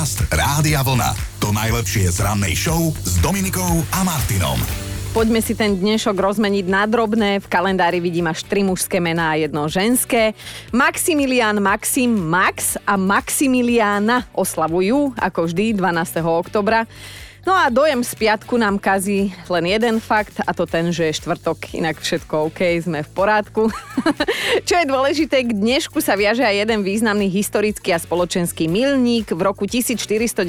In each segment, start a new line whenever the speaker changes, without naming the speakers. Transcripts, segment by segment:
Podcast Rádia Vlna. To najlepšie z rannej show s Dominikou a Martinom.
Poďme si ten dnešok rozmeniť na drobné. V kalendári vidím až tri mužské mená a jedno ženské. Maximilian, Maxim, Max a Maximiliana oslavujú, ako vždy, 12. oktobra. No a dojem z piatku nám kazí len jeden fakt a to ten, že je štvrtok, inak všetko OK, sme v porádku. Čo je dôležité, k dnešku sa viaže aj jeden významný historický a spoločenský milník. V roku 1492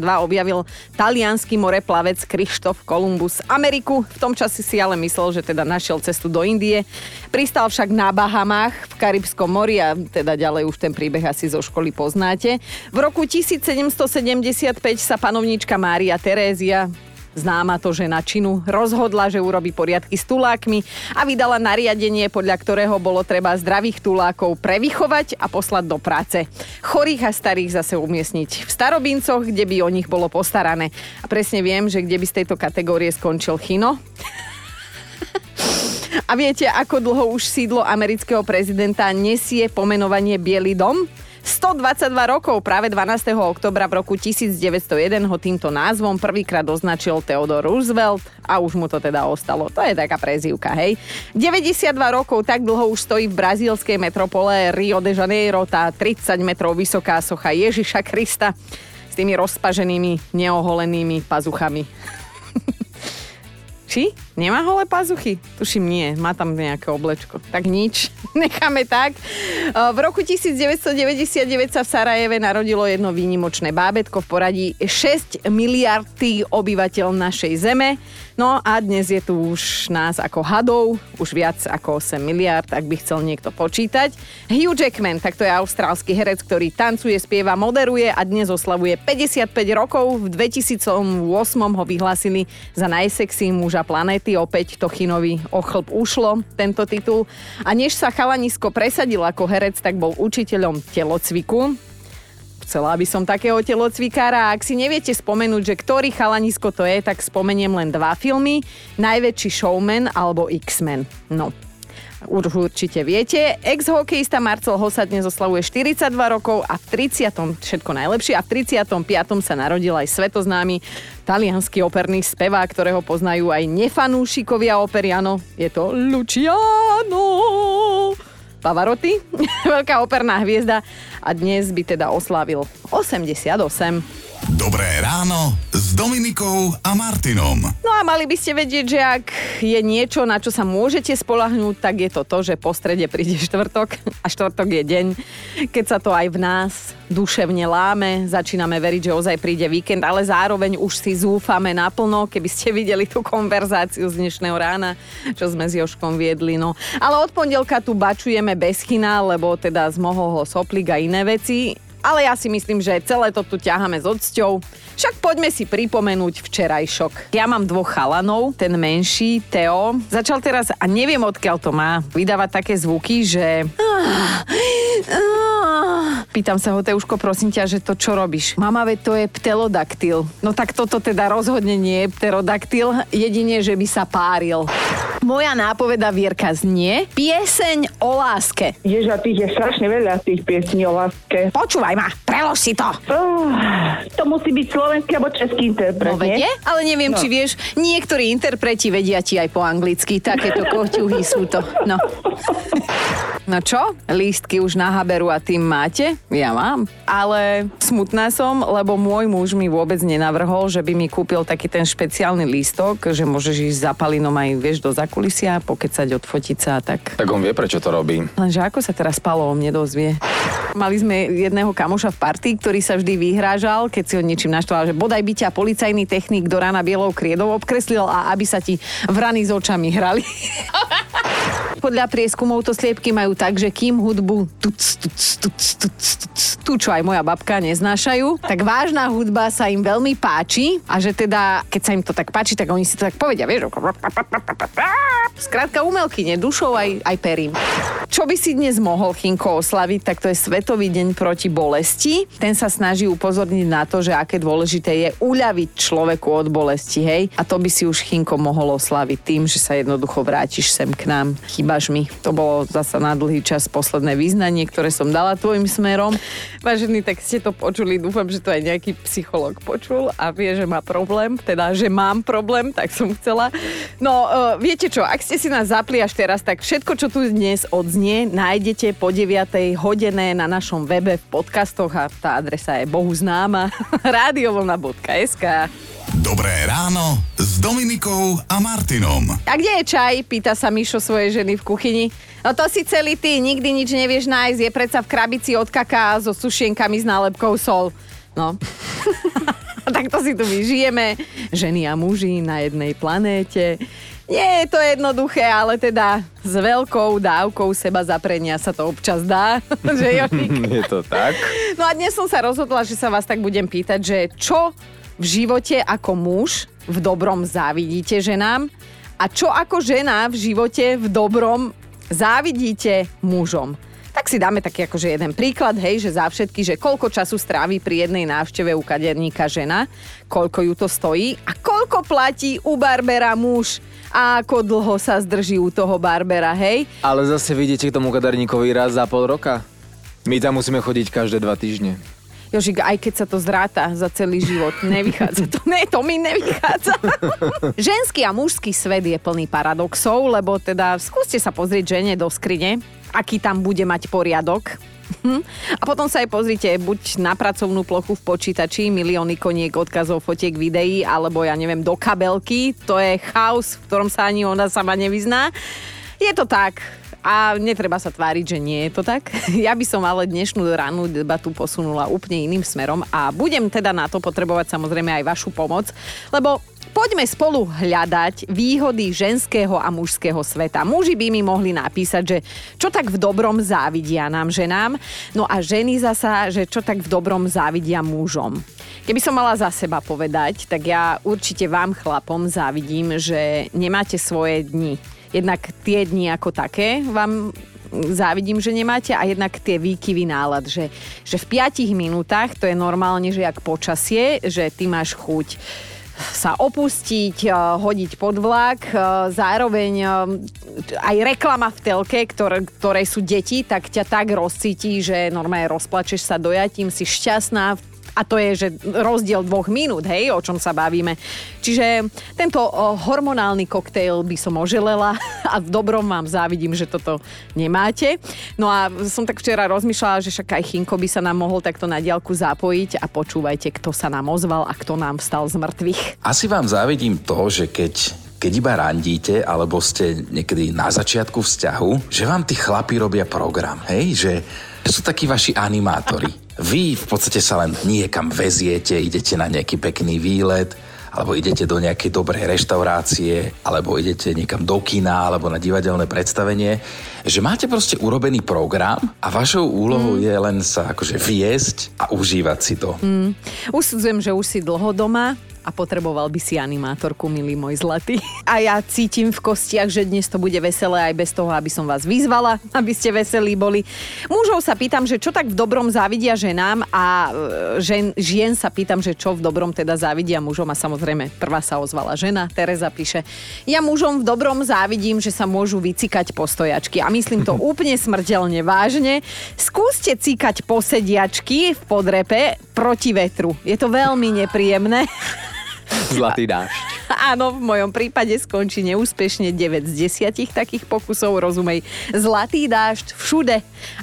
objavil talianský moreplavec Krištof Kolumbus Ameriku. V tom čase si ale myslel, že teda našiel cestu do Indie. Pristal však na Bahamách v Karibskom mori a teda ďalej už ten príbeh asi zo školy poznáte. V roku 1775 sa panovníčka Mária Terézia známa to žena činu, rozhodla, že urobí poriadky s tulákmi a vydala nariadenie, podľa ktorého bolo treba zdravých tulákov prevychovať a poslať do práce. Chorých a starých zase umiestniť v starobincoch, kde by o nich bolo postarané. A presne viem, že kde by z tejto kategórie skončil Chino. A viete, ako dlho už sídlo amerického prezidenta nesie pomenovanie Bielý dom? 122 rokov, práve 12. oktobra v roku 1901 ho týmto názvom prvýkrát označil Theodore Roosevelt a už mu to teda ostalo. To je taká prezývka, hej. 92 rokov, tak dlho už stojí v brazílskej metropole Rio de Janeiro tá 30 metrov vysoká socha Ježiša Krista s tými rozpaženými, neoholenými pazuchami. Či? Nemá holé pazuchy? Tuším nie, má tam nejaké oblečko. Tak nič, necháme tak. V roku 1999 sa v Sarajeve narodilo jedno výnimočné bábetko v poradí 6 miliardy obyvateľ našej zeme. No a dnes je tu už nás ako hadov, už viac ako 8 miliard, ak by chcel niekto počítať. Hugh Jackman, tak to je austrálsky herec, ktorý tancuje, spieva, moderuje a dnes oslavuje 55 rokov. V 2008 ho vyhlásili za najsexy muža planéty. Opäť Tochinovi ochlb ušlo tento titul. A než sa Chalanisko presadil ako herec, tak bol učiteľom telocviku chcela by som takého telocvikára. Ak si neviete spomenúť, že ktorý chalanisko to je, tak spomeniem len dva filmy. Najväčší showman alebo X-Men. No, už určite viete. Ex-hokejista Marcel Hossa dnes oslavuje 42 rokov a v 30. všetko najlepšie a v 35. sa narodil aj svetoznámy talianský operný spevák, ktorého poznajú aj nefanúšikovia opery. Áno, je to Luciano. Pavarotti, veľká operná hviezda a dnes by teda oslávil 88.
Dobré ráno s Dominikou a Martinom.
No a mali by ste vedieť, že ak je niečo, na čo sa môžete spolahnúť, tak je to to, že po strede príde štvrtok a štvrtok je deň, keď sa to aj v nás duševne láme, začíname veriť, že ozaj príde víkend, ale zároveň už si zúfame naplno, keby ste videli tú konverzáciu z dnešného rána, čo sme s Joškom viedli. No. Ale od pondelka tu bačujeme bez kina, lebo teda zmohol ho soplik a iné veci ale ja si myslím, že celé to tu ťaháme s odsťou. Však poďme si pripomenúť včerajšok. Ja mám dvoch chalanov, ten menší, Teo, začal teraz, a neviem odkiaľ to má, vydávať také zvuky, že... Pýtam sa ho, Teuško, prosím ťa, že to čo robíš? Mama, veď to je ptelodaktyl. No tak toto teda rozhodne nie je pterodaktyl, jedine, že by sa páril. Moja nápoveda Vierka znie Pieseň o láske.
Ježa, tých je strašne veľa tých piesní o láske.
Počúvaj ma, prelož si to.
Uh, to musí byť slovenský alebo český interpret,
No vedie? Ale neviem, no. či vieš, niektorí interpreti vedia ti aj po anglicky. Takéto koťuhy sú to. No. No čo? Lístky už na haberu a tým máte? Ja mám. Ale smutná som, lebo môj muž mi vôbec nenavrhol, že by mi kúpil taký ten špeciálny lístok, že môžeš ísť za palinom aj, vieš, do zakulisia, pokecať, odfotiť sa a tak.
Tak on vie, prečo to robí.
Lenže ako sa teraz Palo o mne dozvie? Mali sme jedného kamoša v partii, ktorý sa vždy vyhrážal, keď si ho niečím naštval, že bodaj by ťa policajný technik do rána bielou kriedou obkreslil a aby sa ti vrany s očami hrali. Podľa prieskumov to sliepky majú tak, že kým hudbu tuc, tuc, tuc, tuc, tuc, tu, čo aj moja babka neznášajú, tak vážna hudba sa im veľmi páči a že teda, keď sa im to tak páči, tak oni si to tak povedia, vieš, Skrátka umelkyne, dušou aj, aj perím. Čo by si dnes mohol Chinko oslaviť, tak to je Svetový deň proti bolesti. Ten sa snaží upozorniť na to, že aké dôležité je uľaviť človeku od bolesti, hej. A to by si už Chinko mohol oslaviť tým, že sa jednoducho vrátiš sem k nám. Chýba Váž mi. To bolo zasa na dlhý čas posledné význanie, ktoré som dala tvojim smerom. Vážený, tak ste to počuli. Dúfam, že to aj nejaký psycholog počul a vie, že má problém. Teda, že mám problém, tak som chcela. No, uh, viete čo, ak ste si nás zapli až teraz, tak všetko, čo tu dnes odznie, nájdete po 9. hodiné na našom webe v podcastoch a tá adresa je bohu známa radiovlna.sk
Dobré ráno s Dominikou a Martinom.
A kde je čaj? Pýta sa Mišo svojej ženy v kuchyni. No to si celý ty, nikdy nič nevieš nájsť. Je predsa v krabici od kaká so sušienkami s nálepkou sol. No. tak to si tu my žijeme. Ženy a muži na jednej planéte. Nie je to jednoduché, ale teda s veľkou dávkou seba zaprenia sa to občas dá. že
je to tak.
No a dnes som sa rozhodla, že sa vás tak budem pýtať, že čo v živote ako muž v dobrom závidíte ženám a čo ako žena v živote v dobrom závidíte mužom. Tak si dáme taký akože jeden príklad, hej, že za všetky, že koľko času strávi pri jednej návšteve u kaderníka žena, koľko ju to stojí a koľko platí u Barbera muž a ako dlho sa zdrží u toho Barbera, hej.
Ale zase vidíte k tomu kaderníkovi raz za pol roka. My tam musíme chodiť každé dva týždne.
Jožik, aj keď sa to zráta za celý život, nevychádza to. Ne, to mi nevychádza. Ženský a mužský svet je plný paradoxov, lebo teda skúste sa pozrieť žene do skrine, aký tam bude mať poriadok. Hm? A potom sa aj pozrite buď na pracovnú plochu v počítači, milióny koniek, odkazov, fotiek, videí, alebo ja neviem, do kabelky. To je chaos, v ktorom sa ani ona sama nevyzná. Je to tak, a netreba sa tváriť, že nie je to tak. Ja by som ale dnešnú rannú debatu posunula úplne iným smerom a budem teda na to potrebovať samozrejme aj vašu pomoc, lebo Poďme spolu hľadať výhody ženského a mužského sveta. Muži by mi mohli napísať, že čo tak v dobrom závidia nám ženám, no a ženy zasa, že čo tak v dobrom závidia mužom. Keby som mala za seba povedať, tak ja určite vám chlapom závidím, že nemáte svoje dni jednak tie dni ako také vám závidím, že nemáte a jednak tie výkyvy nálad, že, že v 5 minútach to je normálne, že jak počasie, že ty máš chuť sa opustiť, eh, hodiť pod vlak, eh, zároveň eh, aj reklama v telke, ktoré, ktoré sú deti, tak ťa tak rozcíti, že normálne rozplačeš sa dojatím, si šťastná, a to je, že rozdiel dvoch minút, hej, o čom sa bavíme. Čiže tento hormonálny koktejl by som oželela a v dobrom vám závidím, že toto nemáte. No a som tak včera rozmýšľala, že však aj Chinko by sa nám mohol takto na diálku zapojiť a počúvajte, kto sa nám ozval a kto nám vstal z mŕtvych.
Asi vám závidím to, že keď keď iba randíte, alebo ste niekedy na začiatku vzťahu, že vám tí chlapi robia program, hej? Že sú takí vaši animátori. Vy v podstate sa len niekam veziete, idete na nejaký pekný výlet, alebo idete do nejakej dobrej reštaurácie, alebo idete niekam do kina, alebo na divadelné predstavenie, že máte proste urobený program a vašou úlohou mm. je len sa akože viesť a užívať si to. Mm.
Usudzujem, že už si dlho doma, a potreboval by si animátorku, milý môj zlatý. A ja cítim v kostiach, že dnes to bude veselé aj bez toho, aby som vás vyzvala, aby ste veselí boli. Mužov sa pýtam, že čo tak v dobrom závidia ženám a e, žen, žien sa pýtam, že čo v dobrom teda závidia mužom a samozrejme prvá sa ozvala žena. Tereza píše, ja mužom v dobrom závidím, že sa môžu vycikať postojačky a myslím to úplne smrteľne vážne. Skúste cíkať posediačky v podrepe proti vetru. Je to veľmi nepríjemné.
Zlatý dážď.
Áno, v mojom prípade skončí neúspešne 9 z 10 takých pokusov, rozumej. Zlatý dážď všude,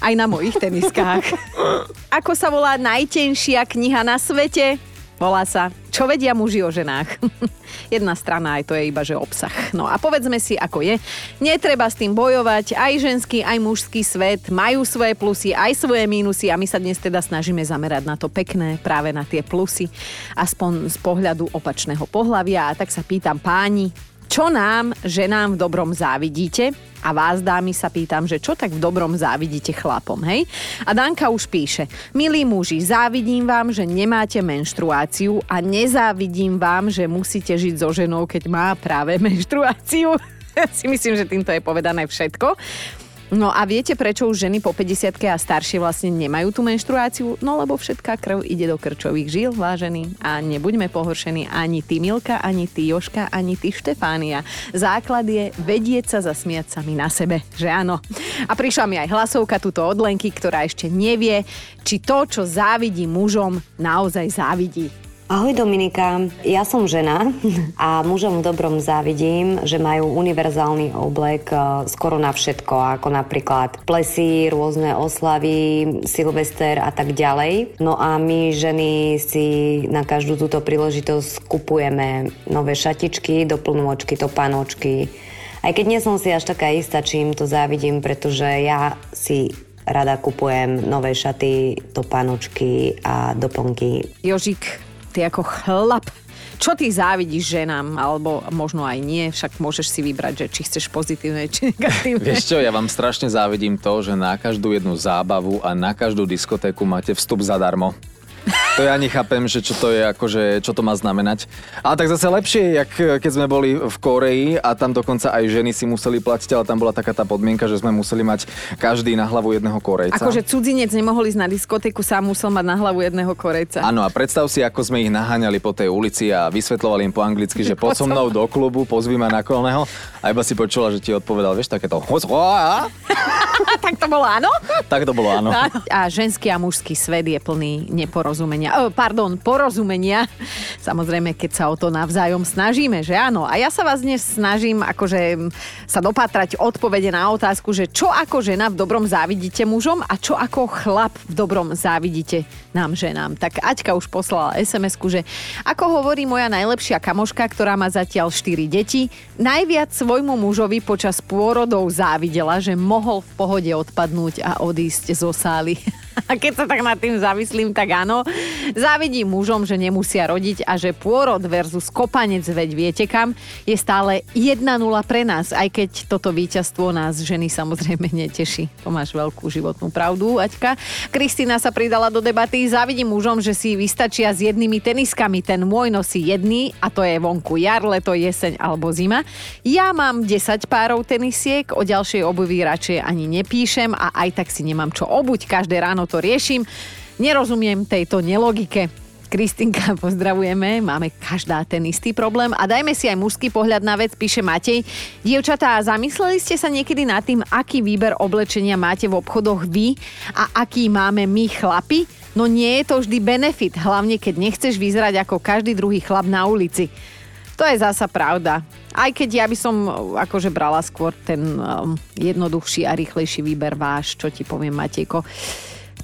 aj na mojich teniskách. Ako sa volá najtenšia kniha na svete? Volá sa Čo vedia muži o ženách? Jedna strana aj to je iba, že obsah. No a povedzme si, ako je. Netreba s tým bojovať. Aj ženský, aj mužský svet majú svoje plusy, aj svoje mínusy a my sa dnes teda snažíme zamerať na to pekné, práve na tie plusy, aspoň z pohľadu opačného pohľavia. A tak sa pýtam páni, čo nám, ženám v dobrom závidíte? A vás, dámy, sa pýtam, že čo tak v dobrom závidíte chlapom, hej? A Danka už píše, milí muži, závidím vám, že nemáte menštruáciu a nezávidím vám, že musíte žiť so ženou, keď má práve menštruáciu. si myslím, že týmto je povedané všetko. No a viete, prečo už ženy po 50 a staršie vlastne nemajú tú menštruáciu? No lebo všetká krv ide do krčových žil, vážení. A nebuďme pohoršení ani ty Milka, ani ty Joška, ani ty Štefánia. Základ je vedieť sa zasmiať sami na sebe, že áno. A prišla mi aj hlasovka tuto od Lenky, ktorá ešte nevie, či to, čo závidí mužom, naozaj závidí.
Ahoj Dominika, ja som žena a mužom v dobrom závidím, že majú univerzálny oblek e, skoro na všetko, ako napríklad plesy, rôzne oslavy, silvester a tak ďalej. No a my ženy si na každú túto príležitosť kupujeme nové šatičky, doplnočky, topánočky. Aj keď nie som si až taká istá, čím to závidím, pretože ja si rada kupujem nové šaty, topánočky a doplnky.
Jožik, ty ako chlap, čo ty závidíš ženám, alebo možno aj nie, však môžeš si vybrať, že či chceš pozitívne, či negatívne.
Vieš čo, ja vám strašne závidím to, že na každú jednu zábavu a na každú diskotéku máte vstup zadarmo. To ja nechápem, že čo to je, akože, čo to má znamenať. Ale tak zase lepšie, jak keď sme boli v Koreji a tam dokonca aj ženy si museli platiť, ale tam bola taká tá podmienka, že sme museli mať každý na hlavu jedného Korejca.
Akože cudzinec nemohol ísť na diskotéku, sám musel mať na hlavu jedného Korejca.
Áno, a predstav si, ako sme ich naháňali po tej ulici a vysvetlovali im po anglicky, že poď so mnou do klubu, pozvi ma na kolného a iba si počula, že ti odpovedal, vieš, takéto
tak to bolo áno?
Tak to bolo áno.
A ženský a mužský svet je plný neporozumenia. Oh, pardon, porozumenia. Samozrejme, keď sa o to navzájom snažíme, že áno. A ja sa vás dnes snažím akože sa dopatrať odpovede na otázku, že čo ako žena v dobrom závidíte mužom a čo ako chlap v dobrom závidíte nám ženám. Tak Aťka už poslala sms že ako hovorí moja najlepšia kamoška, ktorá má zatiaľ 4 deti, najviac svojmu mužovi počas pôrodov závidela, že mohol v pohode odpadnúť a odísť zo sály. A keď sa tak nad tým zamyslím, tak áno. Závidím mužom, že nemusia rodiť a že pôrod versus kopanec, veď viete kam, je stále 1-0 pre nás, aj keď toto víťazstvo nás ženy samozrejme neteší. To máš veľkú životnú pravdu, Aťka. Kristýna sa pridala do debaty. Závidím mužom, že si vystačia s jednými teniskami. Ten môj nosí jedný a to je vonku jar, leto, jeseň alebo zima. Ja mám 10 párov tenisiek, o ďalšej obuvi radšej ani nepíšem a aj tak si nemám čo obuť. Každé ráno to riešim. Nerozumiem tejto nelogike. Kristinka, pozdravujeme, máme každá ten istý problém a dajme si aj mužský pohľad na vec, píše Matej. Dievčatá, zamysleli ste sa niekedy nad tým, aký výber oblečenia máte v obchodoch vy a aký máme my chlapi? No nie je to vždy benefit, hlavne keď nechceš vyzerať ako každý druhý chlap na ulici. To je zasa pravda. Aj keď ja by som akože brala skôr ten um, jednoduchší a rýchlejší výber váš, čo ti poviem, Matejko.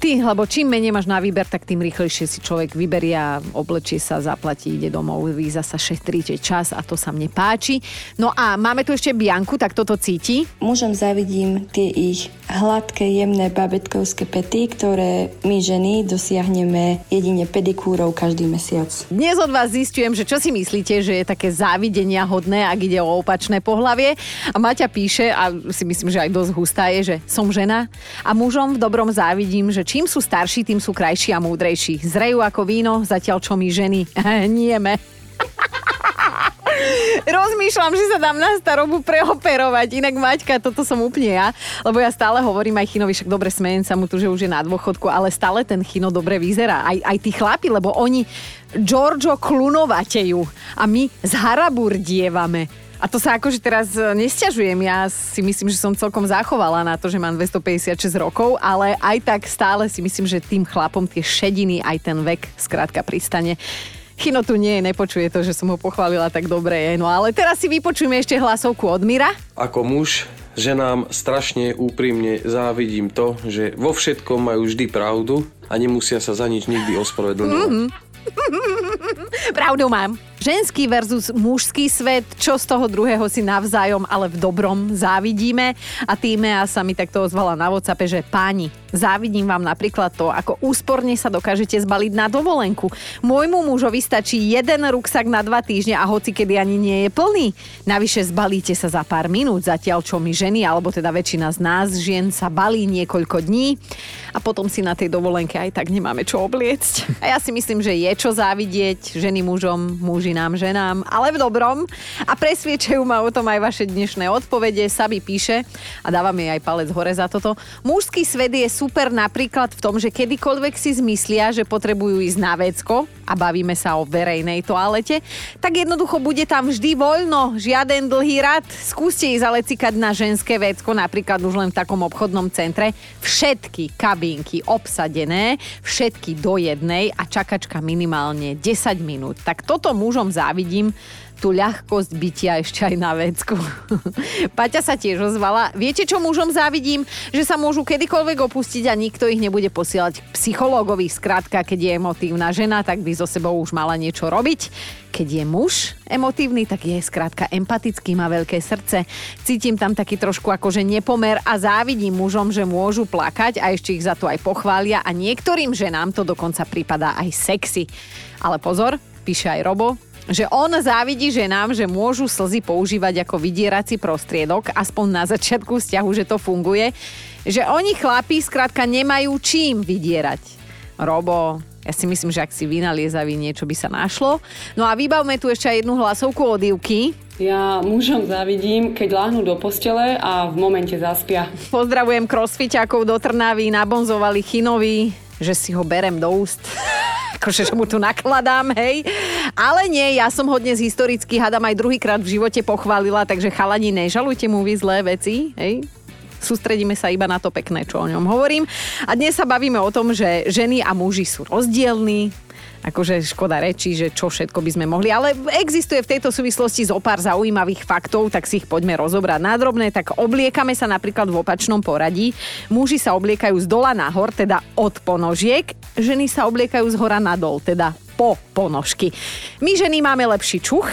Ty, lebo čím menej máš na výber, tak tým rýchlejšie si človek vyberie a oblečie sa, zaplatí, ide domov, vy zasa šetríte čas a to sa mne páči. No a máme tu ešte Bianku, tak toto cíti.
Mužom zavidím tie ich hladké, jemné babetkovské pety, ktoré my ženy dosiahneme jedine pedikúrov každý mesiac.
Dnes od vás zistujem, že čo si myslíte, že je také závidenia hodné, ak ide o opačné pohlavie. A Maťa píše, a si myslím, že aj dosť hustá je, že som žena a mužom v dobrom závidím, že čím sú starší, tým sú krajší a múdrejší. Zrejú ako víno, zatiaľ čo my ženy nieme. Rozmýšľam, že sa dám na starobu preoperovať. Inak Maťka, toto som úplne ja. Lebo ja stále hovorím aj Chinovi, však dobre smejem sa mu tu, že už je na dôchodku, ale stále ten Chino dobre vyzerá. Aj, aj tí chlapi, lebo oni Giorgio klunovatejú a my z Haraburdievame. A to sa akože teraz e, nesťažujem. Ja si myslím, že som celkom zachovala na to, že mám 256 rokov, ale aj tak stále si myslím, že tým chlapom tie šediny, aj ten vek skrátka pristane. Chino tu nie, nepočuje to, že som ho pochválila tak dobre. No ale teraz si vypočujeme ešte hlasovku od Mira.
Ako muž ženám strašne úprimne závidím to, že vo všetkom majú vždy pravdu a nemusia sa za nič nikdy ospravedlňovať. Mm-hmm.
Pravdu mám. Ženský versus mužský svet, čo z toho druhého si navzájom, ale v dobrom závidíme. A týme a sa mi takto ozvala na WhatsAppe, že páni, závidím vám napríklad to, ako úsporne sa dokážete zbaliť na dovolenku. Môjmu mužovi stačí jeden ruksak na dva týždne a hoci kedy ani nie je plný. Navyše zbalíte sa za pár minút, zatiaľ čo my ženy, alebo teda väčšina z nás žien sa balí niekoľko dní a potom si na tej dovolenke aj tak nemáme čo obliecť. A ja si myslím, že je čo závidieť ženy mužom, muži nám, ženám, ale v dobrom. A presviečajú ma o tom aj vaše dnešné odpovede. Sabi píše, a dávam jej aj palec hore za toto, mužský svet je super napríklad v tom, že kedykoľvek si zmyslia, že potrebujú ísť na vecko, a bavíme sa o verejnej toalete, tak jednoducho bude tam vždy voľno, žiaden dlhý rad. Skúste ísť ale cikať na ženské vecko, napríklad už len v takom obchodnom centre. Všetky kabinky obsadené, všetky do jednej a čakačka minimálne 10 minút. Tak toto mužom závidím, tú ľahkosť bytia ešte aj na vecku. Paťa sa tiež ozvala. Viete, čo mužom závidím? Že sa môžu kedykoľvek opustiť a nikto ich nebude posielať k psychológovi. Skrátka, keď je emotívna žena, tak by so sebou už mala niečo robiť. Keď je muž emotívny, tak je skrátka empatický, má veľké srdce. Cítim tam taký trošku akože nepomer a závidím mužom, že môžu plakať a ešte ich za to aj pochvália a niektorým ženám to dokonca prípada aj sexy. Ale pozor, píše aj Robo, že on závidí ženám, že môžu slzy používať ako vydierací prostriedok, aspoň na začiatku vzťahu, že to funguje, že oni chlapí skrátka nemajú čím vydierať. Robo, ja si myslím, že ak si vynaliezavý, niečo by sa našlo. No a vybavme tu ešte aj jednu hlasovku od Ivky.
Ja mužom závidím, keď láhnú do postele a v momente zaspia.
Pozdravujem crossfiťákov do Trnavy, nabonzovali Chinovi, že si ho berem do úst akože, že mu tu nakladám, hej. Ale nie, ja som ho dnes historicky, hadam aj druhýkrát v živote pochválila, takže chalani, nežalujte mu vy zlé veci, hej sústredíme sa iba na to pekné, čo o ňom hovorím. A dnes sa bavíme o tom, že ženy a muži sú rozdielní, akože škoda reči, že čo všetko by sme mohli, ale existuje v tejto súvislosti zo pár zaujímavých faktov, tak si ich poďme rozobrať nádrobné. Tak obliekame sa napríklad v opačnom poradí. Muži sa obliekajú z dola nahor, teda od ponožiek, ženy sa obliekajú z hora nadol, teda po ponožky. My ženy máme lepší čuch,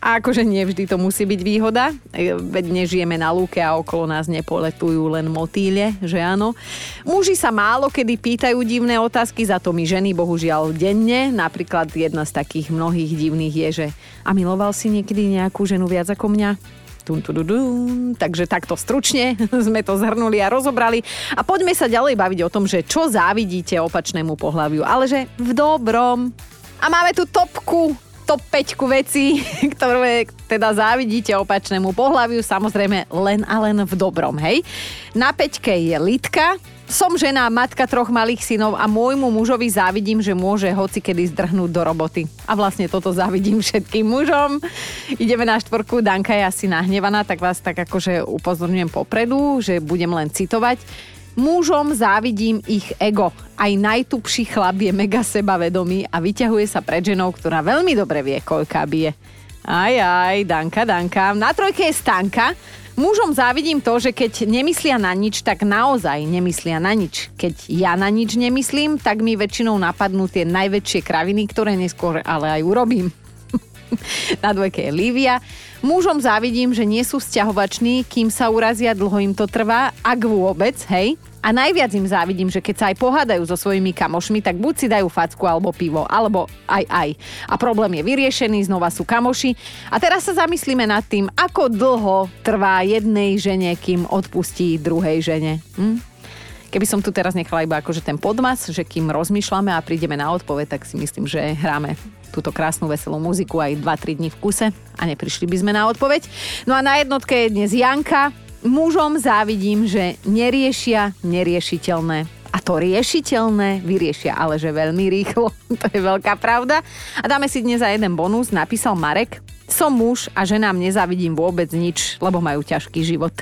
a akože nevždy to musí byť výhoda, e, veď nežijeme na lúke a okolo nás nepoletujú len motýle, že áno. Muži sa málo kedy pýtajú divné otázky, za to my ženy bohužiaľ denne. Napríklad jedna z takých mnohých divných je, že a miloval si niekedy nejakú ženu viac ako mňa? Dun, dun, dun. Takže takto stručne sme to zhrnuli a rozobrali. A poďme sa ďalej baviť o tom, že čo závidíte opačnému pohľaviu, ale že v dobrom. A máme tu topku top 5 vecí, ktoré teda závidíte opačnému pohľaviu, samozrejme len a len v dobrom, hej. Na peťke je Litka, som žena, matka troch malých synov a môjmu mužovi závidím, že môže hoci kedy zdrhnúť do roboty. A vlastne toto závidím všetkým mužom. Ideme na štvorku, Danka je asi nahnevaná, tak vás tak akože upozorňujem popredu, že budem len citovať. Mužom závidím ich ego. Aj najtupší chlap je mega sebavedomý a vyťahuje sa pred ženou, ktorá veľmi dobre vie, koľká bije. Aj, aj, Danka, Danka. Na trojke je Stanka. Mužom závidím to, že keď nemyslia na nič, tak naozaj nemyslia na nič. Keď ja na nič nemyslím, tak mi väčšinou napadnú tie najväčšie kraviny, ktoré neskôr ale aj urobím. na dvojke je Lívia. Mužom závidím, že nie sú vzťahovační, kým sa urazia, dlho im to trvá, ak vôbec, hej. A najviac im závidím, že keď sa aj pohádajú so svojimi kamošmi, tak buď si dajú facku alebo pivo, alebo aj aj. A problém je vyriešený, znova sú kamoši. A teraz sa zamyslíme nad tým, ako dlho trvá jednej žene, kým odpustí druhej žene. Hm? Keby som tu teraz nechala iba akože ten podmas, že kým rozmýšľame a prídeme na odpoveď, tak si myslím, že hráme túto krásnu veselú muziku aj 2-3 dní v kuse a neprišli by sme na odpoveď. No a na jednotke je dnes Janka. Mužom závidím, že neriešia neriešiteľné. A to riešiteľné vyriešia, ale že veľmi rýchlo. To je veľká pravda. A dáme si dnes za jeden bonus. Napísal Marek. Som muž a ženám nezávidím vôbec nič, lebo majú ťažký život.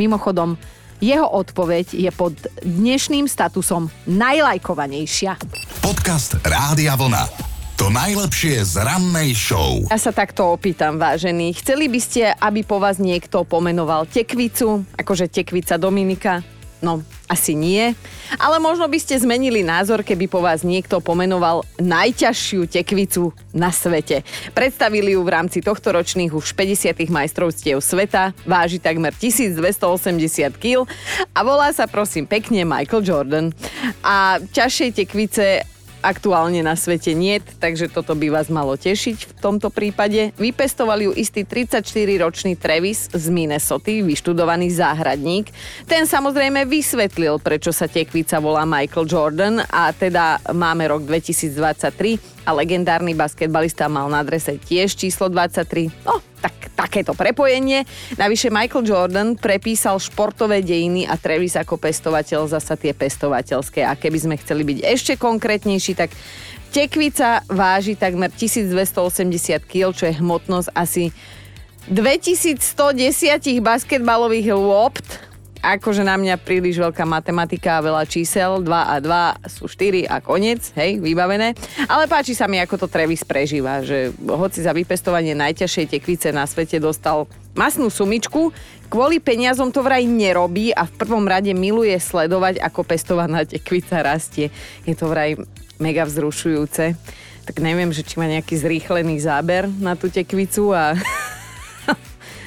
Mimochodom, jeho odpoveď je pod dnešným statusom najlajkovanejšia.
Podcast Rádia Vlna. To najlepšie z rannej show.
Ja sa takto opýtam, vážení. Chceli by ste, aby po vás niekto pomenoval tekvicu, akože tekvica Dominika? No, asi nie. Ale možno by ste zmenili názor, keby po vás niekto pomenoval najťažšiu tekvicu na svete. Predstavili ju v rámci tohto ročných už 50. majstrovstiev sveta, váži takmer 1280 kg a volá sa prosím pekne Michael Jordan. A ťažšej tekvice aktuálne na svete niet, takže toto by vás malo tešiť v tomto prípade. Vypestoval ju istý 34-ročný Travis z Minnesota, vyštudovaný záhradník. Ten samozrejme vysvetlil, prečo sa tekvica volá Michael Jordan a teda máme rok 2023 a legendárny basketbalista mal na adrese tiež číslo 23. No, takéto prepojenie. Navyše Michael Jordan prepísal športové dejiny a Travis ako pestovateľ zasa tie pestovateľské. A keby sme chceli byť ešte konkrétnejší, tak tekvica váži takmer 1280 kg, čo je hmotnosť asi 2110 basketbalových lopt akože na mňa príliš veľká matematika a veľa čísel, 2 a 2 sú 4 a koniec, hej, vybavené. Ale páči sa mi, ako to Travis prežíva, že hoci za vypestovanie najťažšej tekvice na svete dostal masnú sumičku, kvôli peniazom to vraj nerobí a v prvom rade miluje sledovať, ako pestovaná tekvica rastie. Je to vraj mega vzrušujúce. Tak neviem, že či má nejaký zrýchlený záber na tú tekvicu a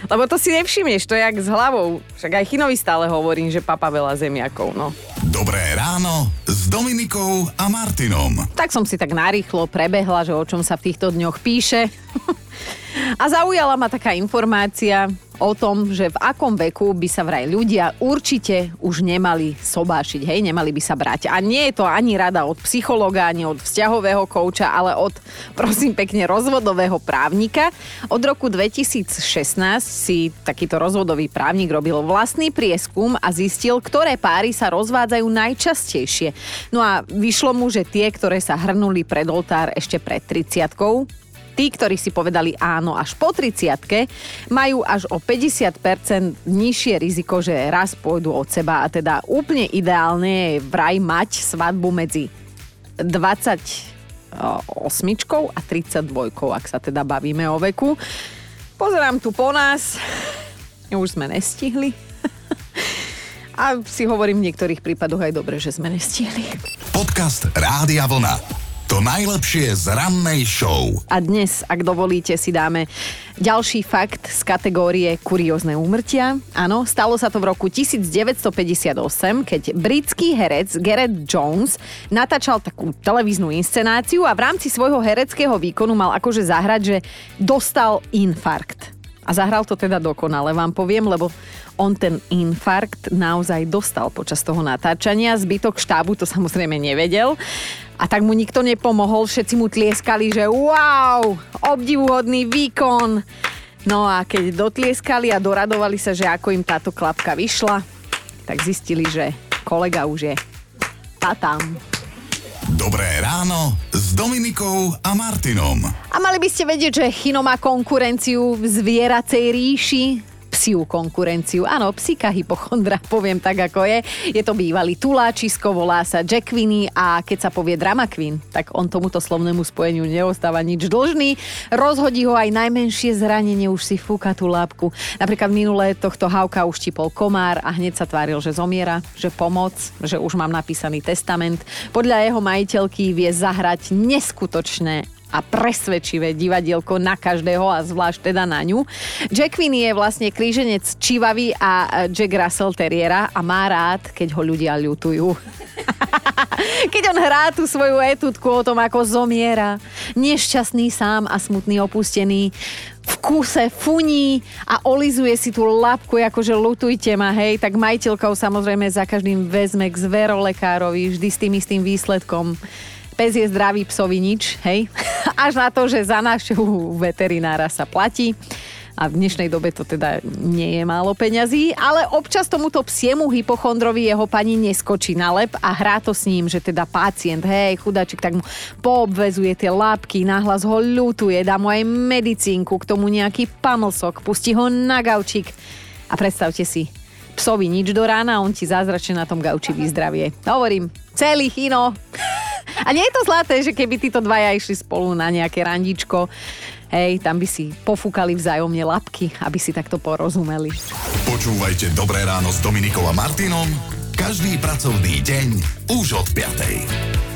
Lebo to si nevšimneš, to je jak s hlavou. Však aj Chinovi stále hovorím, že papa veľa zemiakov, no.
Dobré ráno s Dominikou a Martinom.
Tak som si tak narýchlo prebehla, že o čom sa v týchto dňoch píše. a zaujala ma taká informácia, o tom, že v akom veku by sa vraj ľudia určite už nemali sobášiť, hej, nemali by sa brať. A nie je to ani rada od psychologa, ani od vzťahového kouča, ale od, prosím pekne, rozvodového právnika. Od roku 2016 si takýto rozvodový právnik robil vlastný prieskum a zistil, ktoré páry sa rozvádzajú najčastejšie. No a vyšlo mu, že tie, ktoré sa hrnuli pred oltár ešte pred 30 Tí, ktorí si povedali áno až po 30 majú až o 50% nižšie riziko, že raz pôjdu od seba a teda úplne ideálne je vraj mať svadbu medzi 28 a 32, ak sa teda bavíme o veku. Pozerám tu po nás, už sme nestihli. A si hovorím v niektorých prípadoch aj dobre, že sme nestihli.
Podcast Rádia Vlna. To najlepšie z rannej show.
A dnes, ak dovolíte, si dáme ďalší fakt z kategórie kuriózne úmrtia. Áno, stalo sa to v roku 1958, keď britský herec Gareth Jones natáčal takú televíznu inscenáciu a v rámci svojho hereckého výkonu mal akože zahrať, že dostal infarkt. A zahral to teda dokonale, vám poviem, lebo on ten infarkt naozaj dostal počas toho natáčania. Zbytok štábu to samozrejme nevedel. A tak mu nikto nepomohol, všetci mu tlieskali, že wow, obdivuhodný výkon. No a keď dotlieskali a doradovali sa, že ako im táto klapka vyšla, tak zistili, že kolega už je tam.
Dobré ráno s Dominikou a Martinom.
A mali by ste vedieť, že Chino má konkurenciu v zvieracej ríši psiu konkurenciu. Áno, psíka hypochondra, poviem tak ako je. Je to bývalý tuláčisko, volá sa Jack Winnie a keď sa povie drama queen, tak on tomuto slovnému spojeniu neostáva nič dlžný. Rozhodí ho aj najmenšie zranenie, už si fúka tú lápku. Napríklad minulé tohto hauka uštipol komár a hneď sa tváril, že zomiera, že pomoc, že už mám napísaný testament. Podľa jeho majiteľky vie zahrať neskutočné a presvedčivé divadielko na každého a zvlášť teda na ňu. Jack Winnie je vlastne kríženec Čivavy a Jack Russell Terriera a má rád, keď ho ľudia ľutujú. keď on hrá tú svoju etudku o tom, ako zomiera, nešťastný sám a smutný opustený, v kúse funí a olizuje si tú labku, akože lutujte ma, hej, tak majiteľkou samozrejme za každým vezme k zverolekárovi, vždy s tým istým výsledkom pes je zdravý, psovi nič, hej. Až na to, že za návštevu veterinára sa platí a v dnešnej dobe to teda nie je málo peňazí, ale občas tomuto psiemu hypochondrovi jeho pani neskočí na lep a hrá to s ním, že teda pacient, hej, chudačik, tak mu poobvezuje tie lápky, nahlas ho ľutuje, dá mu aj medicínku, k tomu nejaký pamlsok, pustí ho na gaučik a predstavte si, psovi nič do rána, on ti zázračne na tom gauči vyzdravie. Hovorím, celý chino. A nie je to zlaté, že keby títo dvaja išli spolu na nejaké randičko, hej, tam by si pofúkali vzájomne lapky, aby si takto porozumeli.
Počúvajte Dobré ráno s Dominikom a Martinom každý pracovný deň už od 5.